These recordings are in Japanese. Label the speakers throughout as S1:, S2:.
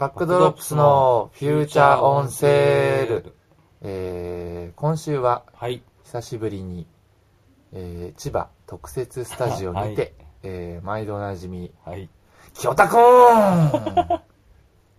S1: バックドロップスのフューチャーオンセール。えー、今週は
S2: はい。
S1: 久しぶりに、えー、千葉特設スタジオにて、
S2: はい
S1: えー、毎度おなじみ、
S2: はい。
S1: 清田くーん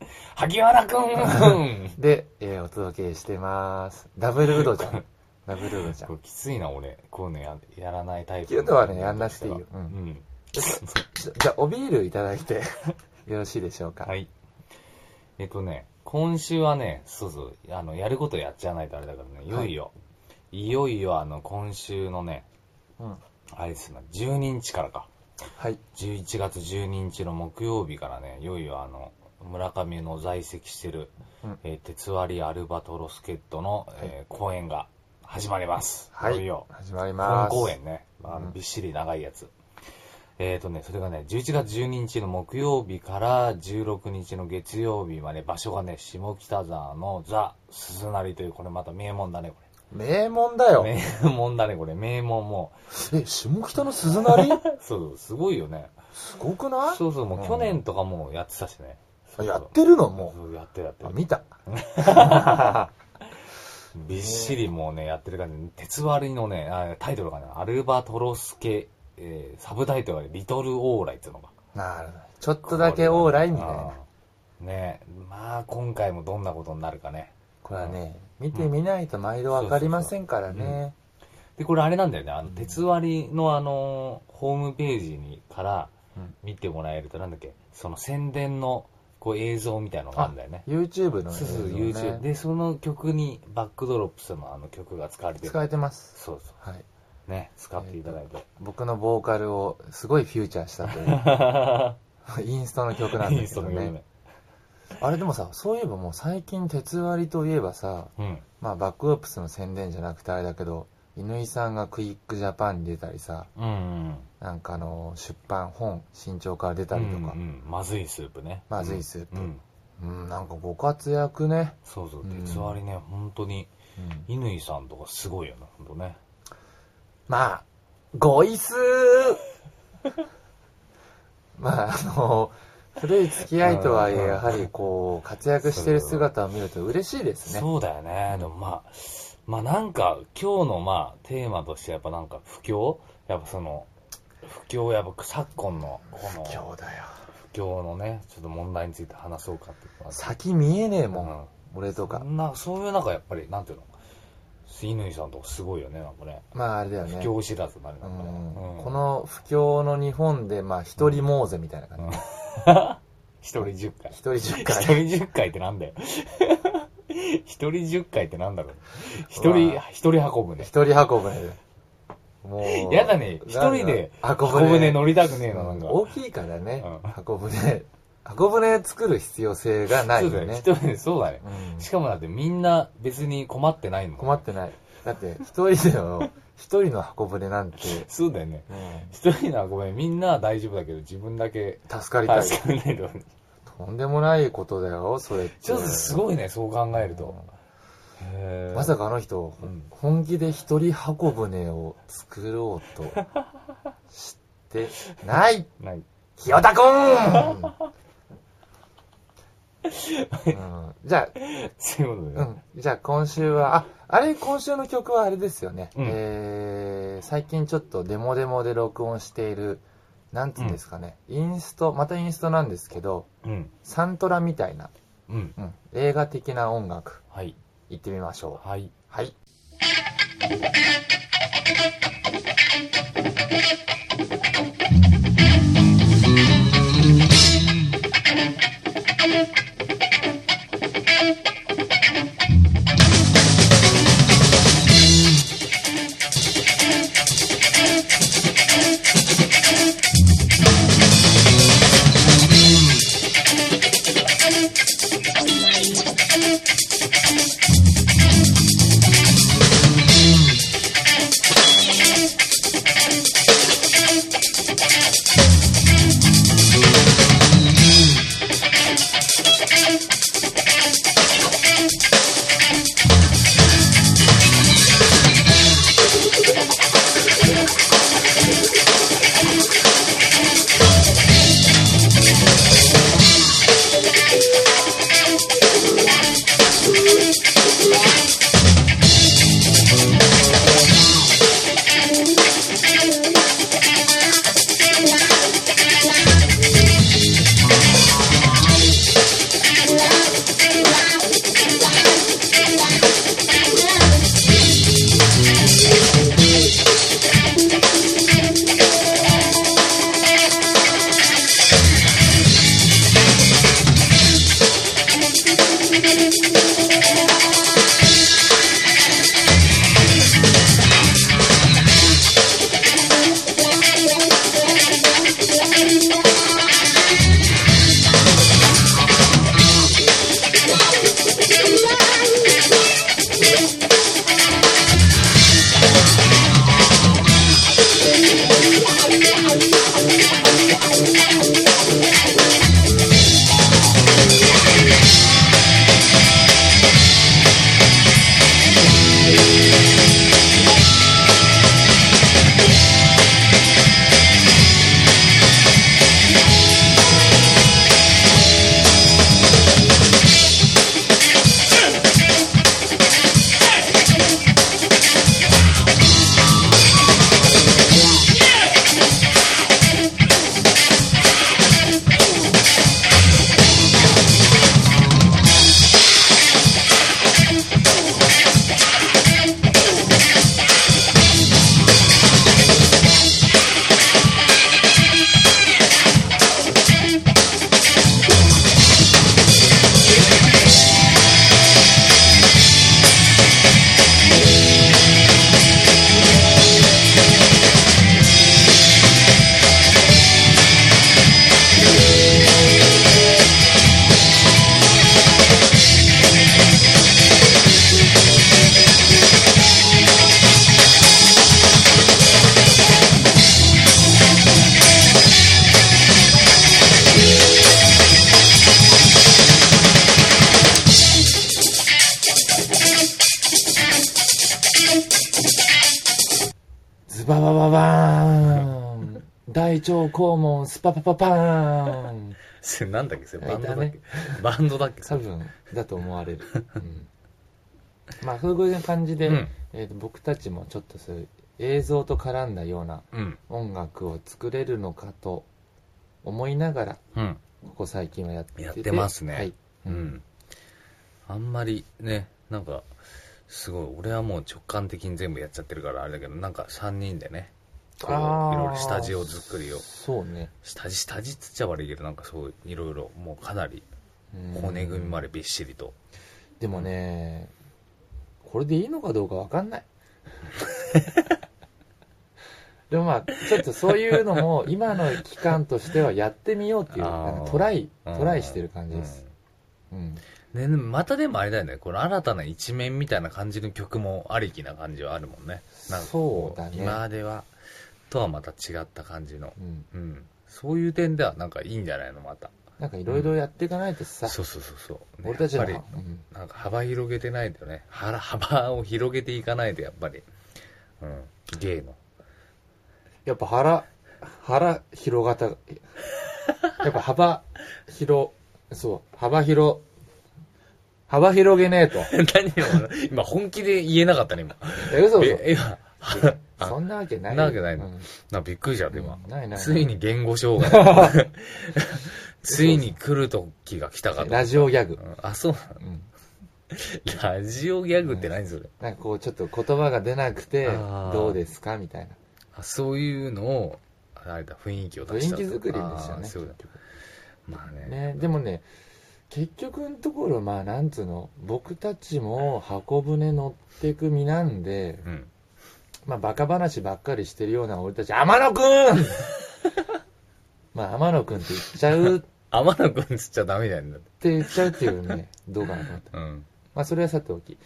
S2: 萩原くん
S1: で、えー、お届けしてます。ダブルウドちゃん。ダブルウドちゃん。
S2: これきついな、俺。こういうのややらないタイプ。
S1: 清田はねやんなくていいよう
S2: うんん。
S1: じゃ、じゃあ、おビールいただいてよろしいでしょうか。
S2: はい。えっとね、今週はね、そうそう、あの、やることやっちゃわないとあれだからね、いよいよ、い、よいよあの、今週のね、
S1: うん。
S2: あれですね、12日からか。
S1: はい。
S2: 11月12日の木曜日からね、いよいよあの、村上の在籍してる、
S1: うん
S2: えー鉄割りアルバトロスケットの、えー公演が始まります。
S1: はい
S2: いよいよ。
S1: 始まり
S2: 本
S1: ます。
S2: 公演ね。あ
S1: うん
S2: のびっしり長いやつ。えーとね、それがね、11月12日の木曜日から16日の月曜日まで、場所がね、下北沢のザ・鈴なりという、これまた名門だね、こ
S1: 名門だよ。
S2: れ。名門だね、これ。名門も
S1: え、下北の鈴なり？
S2: う。そうそう、すごいよね。
S1: すごくない？
S2: そうそう、も
S1: う
S2: うん去年とかもやってたしね。そうそう
S1: やってるの？も
S2: そうやってるやってる。
S1: 見た。
S2: びっしりもうね、やってる感じ。鉄割りのね、あタイトルがね、アルバトロスケ、えーサブタイトルがねリトルオーライっていうのが。
S1: なるほど。ちょっとだけオーライみたいな。
S2: うんねまあ今回もどんなことになるかね。
S1: これはね、見てみないと毎度わかりませんからね。
S2: で、これあれなんだよね、あの、鉄割りのあの、ホームページにから
S1: うん
S2: 見てもらえると、なんだっけ、その宣伝のこう映像みたいなのがあるんだよね。
S1: YouTube の映
S2: そうそう、
S1: 像
S2: YouTube。
S1: ね。
S2: で、その曲にバックドロップスのあの曲が使われてる。
S1: 使えてます。
S2: そうそ
S1: はい。
S2: う。ね、使っていただいて。
S1: 僕のボーカルをすごいフューチャーしたという、インストの曲なんですけどね。あれでもさ、そういえばもう最近鉄割りといえばさ、
S2: うん。
S1: まあバックオープスの宣伝じゃなくてあれだけど、乾井さんがクイックジャパンに出たりさ、
S2: うんうん。
S1: なんかあの、出版、本、新潮から出たりとか
S2: うん、うんまずいスープね。
S1: まずいスープ
S2: うん。
S1: うん、なんかご活躍ね。
S2: そうそう、
S1: うん
S2: 鉄割りね、本当に、
S1: うん
S2: 乾さんとかすごいよね、本当ね。
S1: まあ、ごいすー まあ、あの、古い付き合いとはいえ、
S2: うん
S1: やはりこう、活躍してる姿を見ると嬉しいですね。
S2: そうだよね。でもまあ、まあなんか、今日のまあ、テーマとしてやっぱなんか、不況？やっぱその、不況、やっぱ昨今の、この、
S1: 今日だよ。
S2: 不況のね、ちょっと問題について話そうかって
S1: 先見えねえもん、
S2: うん
S1: 俺とか
S2: そ。んな、そういうなんかやっぱり、なんていうの、乾さんとかすごいよね、なんかね。
S1: まああれだよ
S2: 不
S1: ね。
S2: 況知らずなり
S1: う
S2: なんかね。
S1: ん
S2: うん
S1: この不況の日本で、まあ一人モーゼみたいな感じ。
S2: 一人十回。
S1: 一人10
S2: 一
S1: 回。
S2: 人十回ってなんだよ。一人十回ってなんだろう。一人一人運ぶね。
S1: 一人運ぶねで。もう。
S2: やだね。一人で
S1: 運
S2: 運ぶね乗りたくねえな、なんか。
S1: 大きいからね、
S2: う
S1: 箱舟。箱舟作る必要性がないよね。
S2: そうだよ。一人で、そうだね。
S1: うん
S2: しかもだってみんな別に困ってないもん。
S1: 困ってない。だって、一人での、一人の箱舟なんて、
S2: そうだよね。
S1: うん
S2: 一人のごめん、みんなは大丈夫だけど、自分だけ
S1: 助かりたい。
S2: 助かんないと。
S1: とんでもないことだよ、それって。
S2: ちょっとすごいね、そう考えると。へー
S1: まさかあの人、
S2: うん
S1: 本気で一人箱舟を作ろうとしてない
S2: ない。
S1: 清田くん、うん、じゃ
S2: そういうこと
S1: あ、
S2: で
S1: うん、じゃあ今週は、あ、あれ、今週の曲はあれですよね。
S2: うん
S1: えー、最近ちょっとデモデモで録音している、なんつうんですかね、インスト、またインストなんですけど、
S2: うん。
S1: サントラみたいな、
S2: うん。
S1: うん、映画的な音楽、
S2: はい。
S1: 行ってみましょう。
S2: はい。
S1: はい。ズババババーン。大腸肛門スパパパパーン。
S2: それなんだっけ？それバンドだっけ、
S1: ね
S2: バンドだっけ？
S1: 多分だと思われる、うん、まあそういう感じで、
S2: うん。
S1: えーと僕たちもちょっとそういう映像と絡んだような
S2: うん。
S1: 音楽を作れるのかと思いながら
S2: うん。
S1: ここ最近はやってて。
S2: やってますね。
S1: はい、
S2: うん。あんまりね、なんか、すごい、俺はもう直感的に全部やっちゃってるからあれだけど、なんか3人でね、こう、いろいろ下地を作りを、
S1: そうね。
S2: 下地、下地っつっちゃ悪いけど、なんかそう、いろいろ、もうかなり、
S1: うん
S2: 骨組みまでびっしりと。
S1: でもねこれでいいのかどうかわかんない。でもまあちょっとそういうのも今の期間としてはやってみようっていうトライ
S2: うん。
S1: トライしてる感じです、うん
S2: ね、またでもあれだよね、この新たな一面みたいな感じの曲もありきな感じはあるもんね。なんかこ
S1: そうだね
S2: 今までは、とはまた違った感じの。
S1: うん、
S2: うん。そういう点ではなんかいいんじゃないの、また。
S1: なんかいろいろやっていかないとさ、
S2: そうそうそうそう。ね
S1: 俺たちの、
S2: やっぱり
S1: うん
S2: なんか幅広げてないとね、腹幅を広げていかないとやっぱり、うん、芸の。
S1: やっぱ腹腹広がったやっぱ幅広そう幅広幅広げねえと。
S2: 何を、今本気で言えなかったね、今。
S1: え嘘嘘。
S2: え、今、あ
S1: そんなわけない。
S2: なわけないの？
S1: うん。
S2: なびっくりしちゃって今。
S1: うんないない
S2: ついに言語障害。ついに来る時が来たかと。
S1: ラジオギャグ。
S2: う、ん。あ、そうな
S1: うん、
S2: のラジオギャグって何それ、
S1: なんかこうちょっと言葉が出なくてどうですかみたいな。
S2: あそういうのを、あれだ、雰囲気を出した
S1: 雰囲気作りですよね
S2: あーそうだ。まあね。
S1: ねでもね結局のところまあなんつうの僕たちも箱舟乗ってく身なんで
S2: うん。
S1: まあバカ話ばっかりしてるような俺たち天野くん まあ天野くんって言っちゃうっ
S2: 天野くんつっちゃダメだよね。
S1: て言っちゃうっていうねどうかなと思って
S2: うん。
S1: まあそれはさておき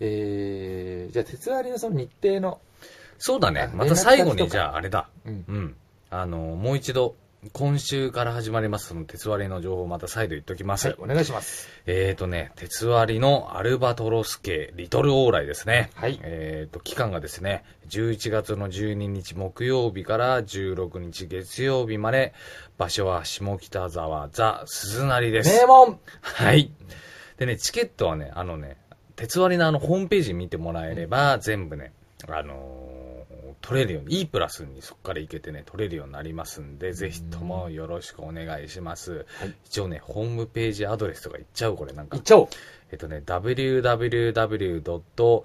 S1: えー、じゃあ鉄割りのその日程の
S2: そうだね
S1: あ。
S2: また最後に、じゃああれだ。
S1: うん
S2: うん。あの、もう一度、今週から始まります、その鉄割りの情報をまた再度言っときます。
S1: はいお願いします
S2: えーとね、鉄割りのアルバトロス系リトルオーライですね。
S1: はい
S2: えーと、期間がですね、11月の12日木曜日から16日月曜日まで、場所は下北沢ザ・鈴なりです。
S1: 名門
S2: はい。でね、チケットはね、あのね、鉄割りのあのホームページ見てもらえれば、全部ね、あのー取れるように、E プラスにそこから行けてね、取れるようになりますんで、ぜひともよろしくお願いします。
S1: はい
S2: 一応ね、ホームページアドレスとか言っちゃうこれなんか
S1: 行っ。ちゃおう
S2: えっとね、www.
S1: ドット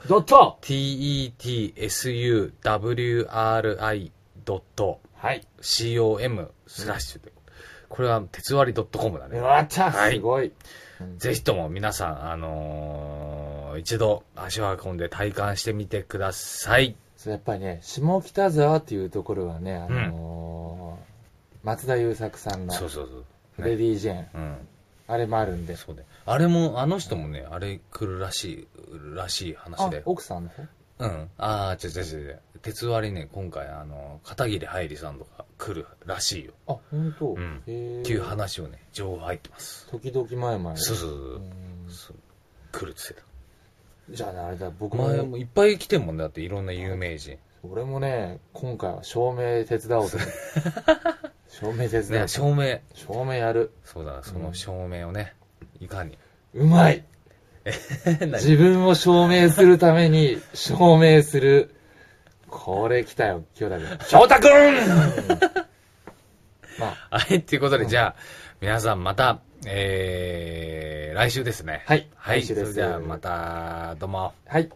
S2: tetsuwri.
S1: はい
S2: com スラッシュで。これは、鉄割り .com だね。
S1: うわっちゃ
S2: はい
S1: すごい。うん
S2: ぜひとも皆さん、あのー一度足を運んで体感してみてください。
S1: そうやっぱりね、下北沢っていうところはね、あのー松田優作さんの
S2: そうそうそう。
S1: フレディ・ジェーン、
S2: うん。
S1: あれもあるんで。
S2: そうね。あれも、あの人もね、あれ来るらしい、らしい話
S1: あ
S2: で。
S1: 奥さんの方？
S2: うん。ああ、違う違う違う。鉄割りね、今回、あの、片桐はいりさんとか来るらしいよ。
S1: あ、本当？
S2: うんっていう話をね、情報入ってます。
S1: 時々前々。
S2: そうそうそう
S1: うん
S2: そう。来るって言って
S1: じゃあね、あれだ、僕
S2: た。前
S1: も、
S2: もいっぱい来てんもんだって、いろんな有名人。
S1: 俺もね、今回は照明手伝おうと思って。照明手伝おう
S2: ね、
S1: と。
S2: 照明。
S1: 照明やる。
S2: そうだ、その照明をね、いかに。
S1: うまい
S2: 何？
S1: 自分を証明するために、証明する。これ来たよ、今日だけ。翔太くんまあ、
S2: はい、ということで、じゃあ、皆さんまた、えー、来週ですね。
S1: はい
S2: はい、
S1: 来週です
S2: それじゃあまた、どうも。
S1: はい。
S2: はい